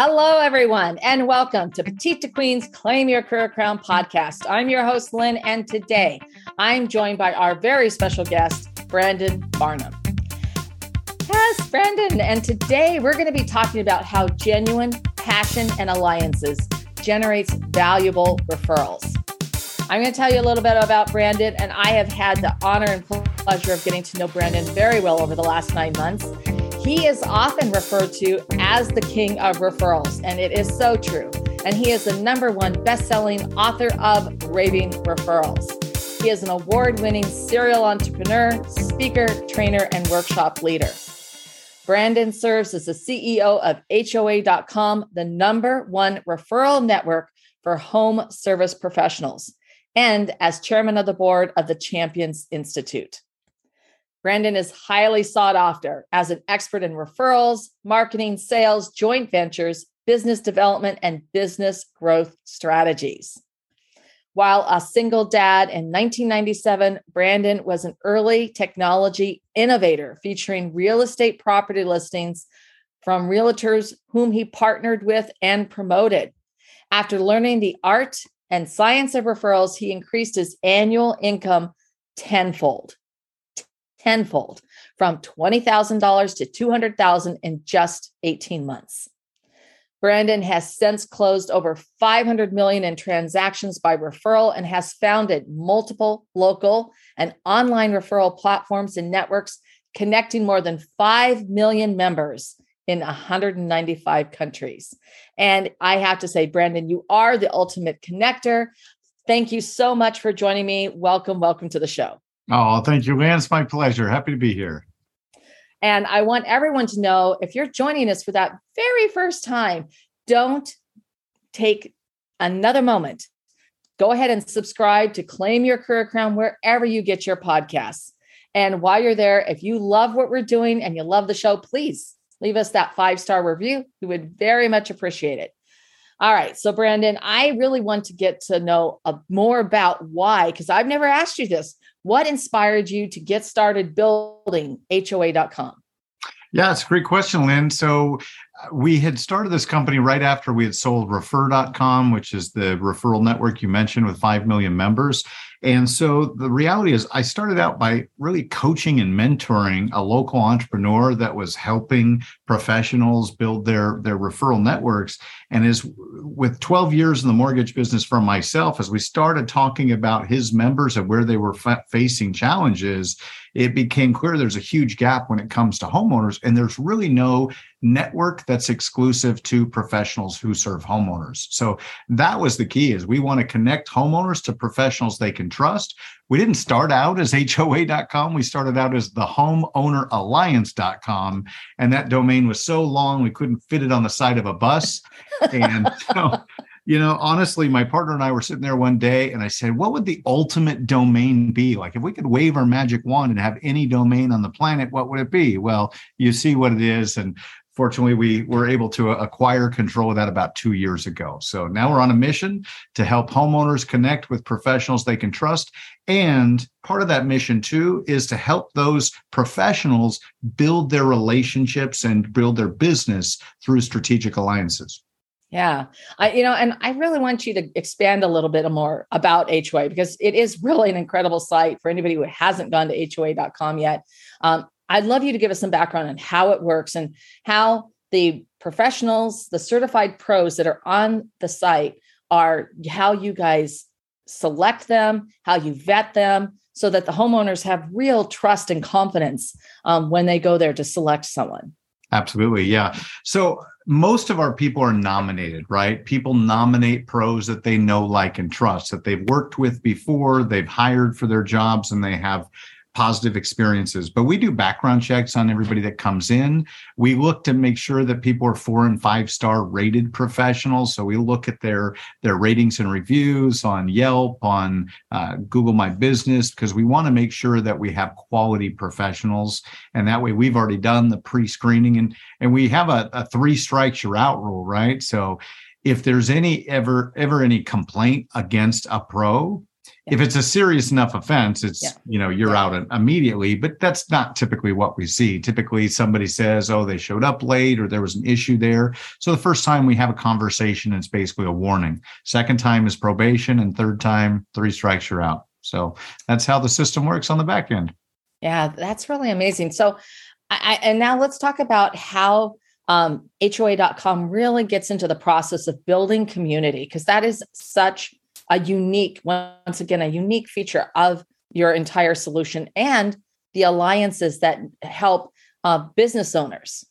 Hello, everyone, and welcome to Petite to Queen's Claim Your Career Crown podcast. I'm your host, Lynn, and today I'm joined by our very special guest, Brandon Barnum. Yes, Brandon, and today we're going to be talking about how genuine passion and alliances generates valuable referrals. I'm going to tell you a little bit about Brandon, and I have had the honor and pleasure of getting to know Brandon very well over the last nine months. He is often referred to as the king of referrals, and it is so true. And he is the number one best-selling author of Raving Referrals. He is an award-winning serial entrepreneur, speaker, trainer, and workshop leader. Brandon serves as the CEO of HOA.com, the number one referral network for home service professionals, and as chairman of the board of the Champions Institute. Brandon is highly sought after as an expert in referrals, marketing, sales, joint ventures, business development, and business growth strategies. While a single dad in 1997, Brandon was an early technology innovator featuring real estate property listings from realtors whom he partnered with and promoted. After learning the art and science of referrals, he increased his annual income tenfold tenfold from $20,000 to 200,000 in just 18 months. Brandon has since closed over 500 million in transactions by referral and has founded multiple local and online referral platforms and networks connecting more than 5 million members in 195 countries. And I have to say, Brandon, you are the ultimate connector. Thank you so much for joining me. Welcome, welcome to the show. Oh, thank you, Lance. It's my pleasure. Happy to be here. And I want everyone to know if you're joining us for that very first time, don't take another moment. Go ahead and subscribe to Claim Your Career Crown wherever you get your podcasts. And while you're there, if you love what we're doing and you love the show, please leave us that five star review. We would very much appreciate it. All right. So, Brandon, I really want to get to know a, more about why, because I've never asked you this. What inspired you to get started building HOA.com? Yeah, it's a great question, Lynn. So we had started this company right after we had sold refer.com, which is the referral network you mentioned with 5 million members. And so the reality is, I started out by really coaching and mentoring a local entrepreneur that was helping professionals build their, their referral networks. And as with 12 years in the mortgage business for myself, as we started talking about his members and where they were fa- facing challenges, it became clear there's a huge gap when it comes to homeowners, and there's really no network that's exclusive to professionals who serve homeowners. So that was the key is we want to connect homeowners to professionals they can trust. We didn't start out as HOA.com. We started out as the homeowneralliance.com. And that domain was so long, we couldn't fit it on the side of a bus. And so you know, honestly, my partner and I were sitting there one day and I said, what would the ultimate domain be? Like, if we could wave our magic wand and have any domain on the planet, what would it be? Well, you see what it is. And fortunately, we were able to acquire control of that about two years ago. So now we're on a mission to help homeowners connect with professionals they can trust. And part of that mission, too, is to help those professionals build their relationships and build their business through strategic alliances. Yeah. I, you know, and I really want you to expand a little bit more about HOA because it is really an incredible site for anybody who hasn't gone to HOA.com yet. Um, I'd love you to give us some background on how it works and how the professionals, the certified pros that are on the site are how you guys select them, how you vet them, so that the homeowners have real trust and confidence um, when they go there to select someone. Absolutely. Yeah. So most of our people are nominated, right? People nominate pros that they know, like, and trust that they've worked with before, they've hired for their jobs, and they have positive experiences. But we do background checks on everybody that comes in. We look to make sure that people are four and five star rated professionals. So we look at their their ratings and reviews on Yelp, on uh, Google My Business, because we want to make sure that we have quality professionals. And that way, we've already done the pre screening, and and we have a, a three strikes you're out rule, right? So if there's any ever ever any complaint against a pro Yeah. If it's a serious enough offense, it's yeah. you know you're yeah. out immediately. But that's not typically what we see. Typically, somebody says, "Oh, they showed up late," or there was an issue there. So the first time we have a conversation, it's basically a warning. Second time is probation, and third time, three strikes, you're out. So that's how the system works on the back end. Yeah, that's really amazing. So, I, and now let's talk about how um, HOA.com really gets into the process of building community because that is such a unique, once again, a unique feature of your entire solution and the alliances that help uh, business owners.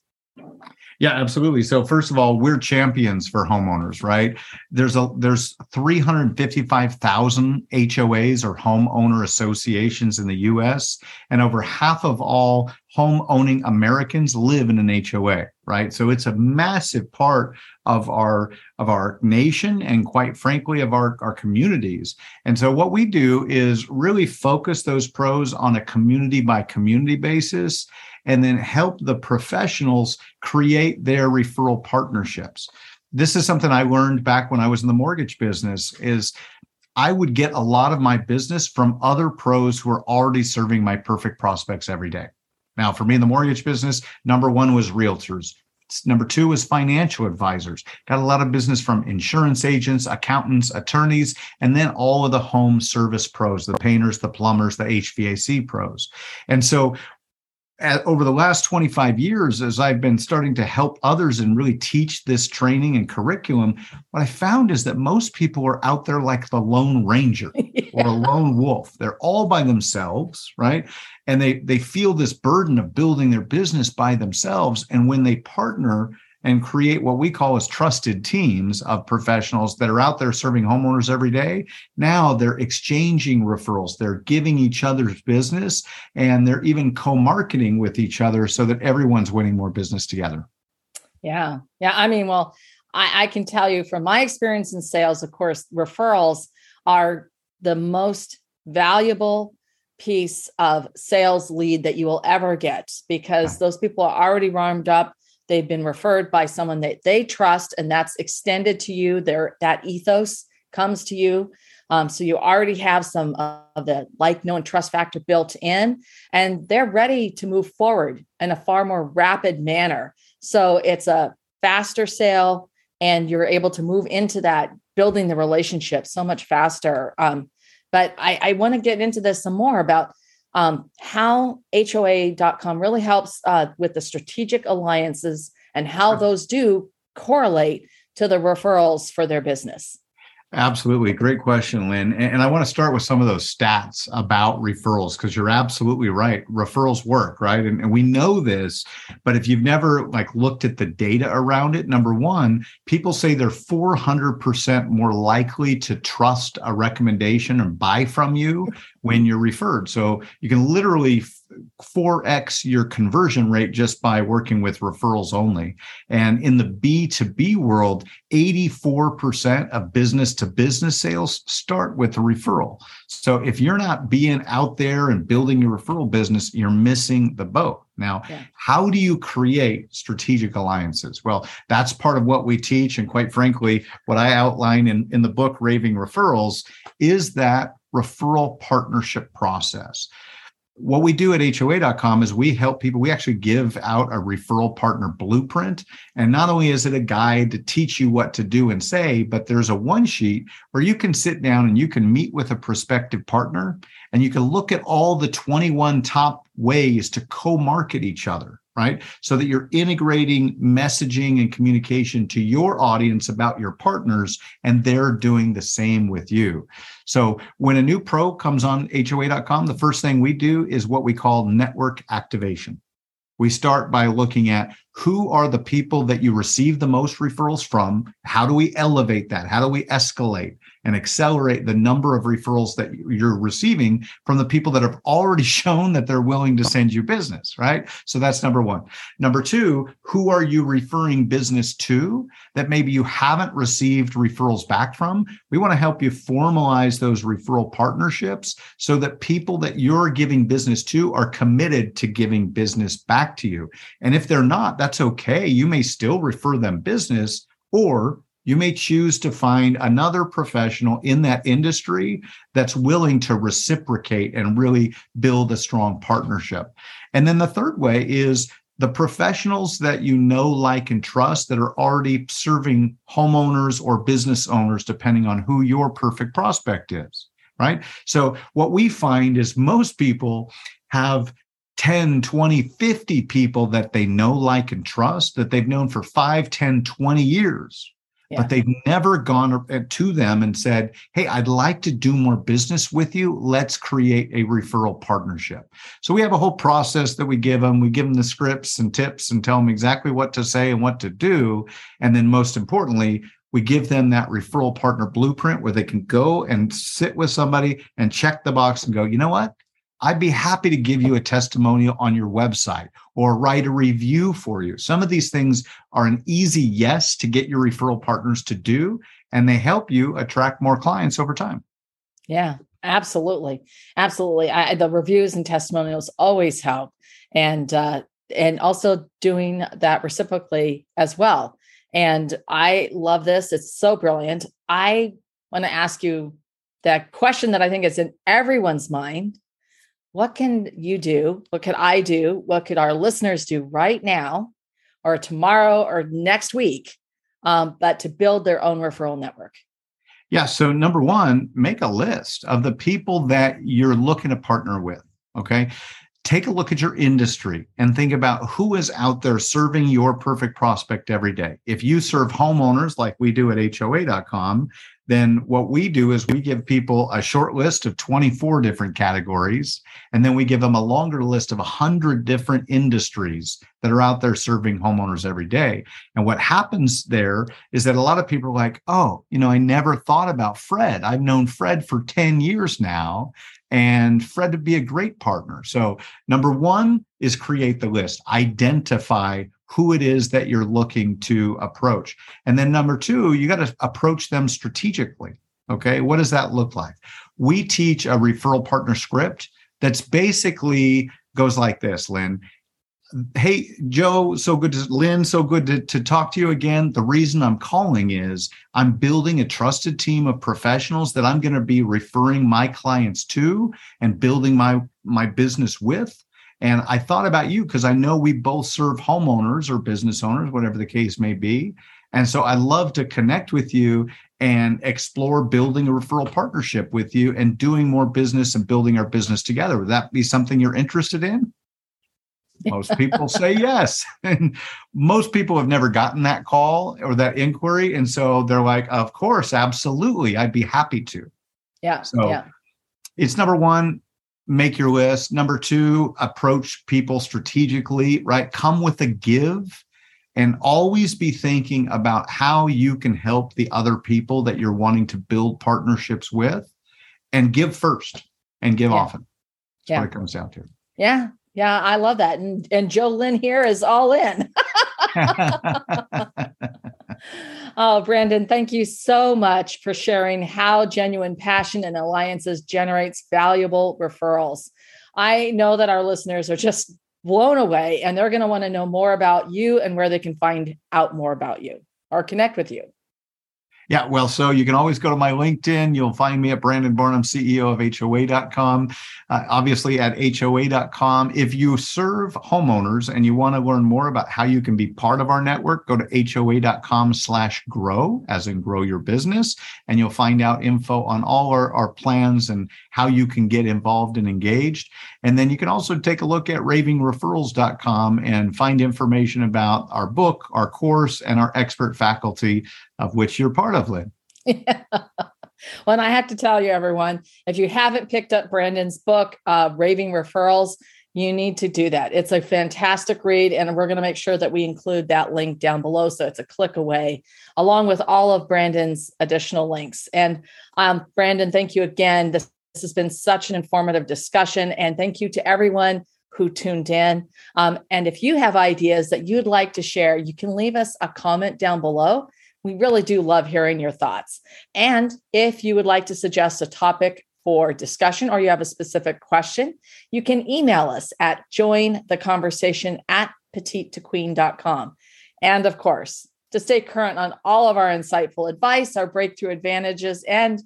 Yeah, absolutely. So first of all, we're champions for homeowners, right? There's a there's 355,000 HOAs or homeowner associations in the US and over half of all home owning Americans live in an HOA, right? So it's a massive part of our of our nation and quite frankly of our our communities. And so what we do is really focus those pros on a community by community basis and then help the professionals create their referral partnerships. This is something I learned back when I was in the mortgage business is I would get a lot of my business from other pros who are already serving my perfect prospects every day. Now, for me in the mortgage business, number one was realtors. Number two was financial advisors. Got a lot of business from insurance agents, accountants, attorneys, and then all of the home service pros, the painters, the plumbers, the HVAC pros. And so at, over the last 25 years, as I've been starting to help others and really teach this training and curriculum, what I found is that most people are out there like the lone ranger yeah. or a lone wolf. They're all by themselves, right? And they they feel this burden of building their business by themselves. And when they partner and create what we call as trusted teams of professionals that are out there serving homeowners every day. Now they're exchanging referrals, they're giving each other's business, and they're even co marketing with each other so that everyone's winning more business together. Yeah. Yeah. I mean, well, I, I can tell you from my experience in sales, of course, referrals are the most valuable piece of sales lead that you will ever get because those people are already warmed up they've been referred by someone that they trust and that's extended to you. Their that ethos comes to you. Um, so you already have some of the like know and trust factor built in and they're ready to move forward in a far more rapid manner. So it's a faster sale and you're able to move into that building the relationship so much faster. Um, but i, I want to get into this some more about um, how HOA.com really helps uh, with the strategic alliances and how those do correlate to the referrals for their business. Absolutely. Great question, Lynn. And I want to start with some of those stats about referrals because you're absolutely right. Referrals work, right? And, and, we know this, but if you've never like looked at the data around it, number one, people say they're 400% more likely to trust a recommendation and buy from you when you're referred. So you can literally 4x your conversion rate just by working with referrals only. And in the B2B world, 84% of business to business sales start with a referral. So if you're not being out there and building your referral business, you're missing the boat. Now, yeah. how do you create strategic alliances? Well, that's part of what we teach. And quite frankly, what I outline in, in the book, Raving Referrals, is that referral partnership process what we do at hoa.com is we help people we actually give out a referral partner blueprint. And not only is it a guide to teach you what to do and say but there's a one sheet where you can sit down and you can meet with a prospective partner and you can look at all the 21 top ways to co-market each other right? So that you're integrating messaging and communication to your audience about your partners, and they're doing the same with you. So when a new pro comes on HOA.com, the first thing we do is what we call network activation. We start by looking at who are the people that you receive the most referrals from? How do we elevate that? How do we escalate? and accelerate the number of referrals that you're receiving from the people that have already shown that they're willing to send you business, right? So that's number one. Number two, who are you referring business to that maybe you haven't received referrals back from? We want to help you formalize those referral partnerships so that people that you're giving business to are committed to giving business back to you. And if they're not, that's okay. You may still refer them business or You may choose to find another professional in that industry that's willing to reciprocate and really build a strong partnership. And then the third way is the professionals that you know, like, and trust that are already serving homeowners or business owners, depending on who your perfect prospect is, right? So, what we find is most people have 10, 20, 50 people that they know, like, and trust that they've known for 5, 10, 20 years. Yeah. But they've never gone eh, to them and said, Hey, I'd like to do more business with you. Let's create a referral partnership. So we have a whole process that we give them. We give them the scripts and tips and tell them exactly what to say and what to do. And then, most importantly, we give them that referral partner blueprint where they can go and sit with somebody and check the box and go, you know what? I'd be happy to give you a testimonial on your website or write a review for you. Some of these things are an easy yes to get your referral partners to do, and they help you attract more clients over time. Yeah, absolutely. Absolutely. I, the reviews and testimonials always help. And, uh, and also doing that reciprocally as well. And I love this. It's so brilliant. I want to ask you that question that I think is in everyone's mind what can you do? What could I do? What could our listeners do right now or tomorrow or next week, um, but to build their own referral network? Yeah. So, number one, make a list of the people that you're looking to partner with. Okay. Take a look at your industry and think about who is out there serving your perfect prospect every day. If you serve homeowners like we do at HOA.com, then what we do is we give people a short list of 24 different categories and then we give them a longer list of 100 different industries that are out there serving homeowners every day. And what happens there is that a lot of people are like oh you know i never thought about fred. I've known fred for 10 years now and fred would be a great partner. So number one is create the list. Identify who it is that you're looking to approach. And then number two, you got to approach them strategically. Okay. What does that look like? We teach a referral partner script that's basically goes like this, Lynn. Hey, Joe, so good to Lynn, so good to, to talk to you again. The reason I'm calling is I'm building a trusted team of professionals that I'm going to be referring my clients to and building my my business with and I thought about you because I know we both serve homeowners or business owners, whatever the case may be. And so I love to connect with you and explore building a referral partnership with you and doing more business and building our business together. Would that be something you're interested in? Most people say yes. And most people have never gotten that call or that inquiry. And so they're like, of course, absolutely. I'd be happy to. Yeah. So yeah. it's number one, make your list. Number two, approach people strategically, right? Come with a give and always be thinking about how you can help the other people that you're wanting to build partnerships with and give first and give yeah. often. That's yeah. what it comes down to. Yeah. Yeah. I love that. And and Joe Lynn here is all in. oh, Brandon, thank you so much for sharing how genuine passion and alliances generates valuable referrals. I know that our listeners are just blown away and they're going to want to know more about you and where they can find out more about you or connect with you. Yeah, well, so you can always go to my LinkedIn. You'll find me at Brandon Barnum, CEO of HOA.com. Uh, obviously, at HOA.com. If you serve homeowners and you want to learn more about how you can be part of our network, go to HOA.com slash grow, as in grow your business, and you'll find out info on all our, our plans and how you can get involved and engaged. And then you can also take a look at ravingreferrals.com and find information about our book, our course, and our expert faculty of which you're part of, Lynn. Yeah. Well, and I have to tell you, everyone, if you haven't picked up Brandon's book, uh, Raving Referrals, you need to do that. It's a fantastic read, and we're going to make sure that we include that link down below so it's a click away, along with all of Brandon's additional links. And um, Brandon, thank you again. This, this, has been such an informative discussion, and thank you to everyone who tuned in. Um, and if you have ideas that you'd like to share, you can leave us a comment down below we really do love hearing your thoughts. And if you would like to suggest a topic for discussion or you have a specific question, you can email us at join the conversation at petite2queen.com. And of course, to stay current on all of our insightful advice, our breakthrough advantages, and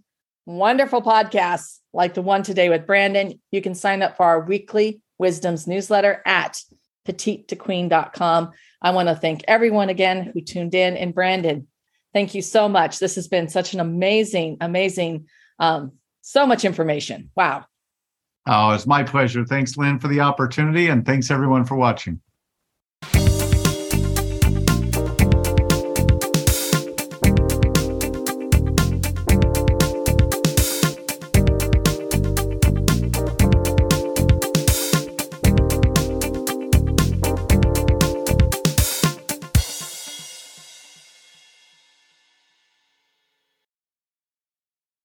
wonderful podcasts like the one today with Brandon, you can sign up for our weekly wisdoms newsletter at petitetoqueen.com. I want to thank everyone again who tuned in. And Brandon, thank you so much. This has been such an amazing, amazing, um, so much information. Wow. Oh, it's my pleasure. Thanks, Lynn, for the opportunity. And thanks, everyone, for watching.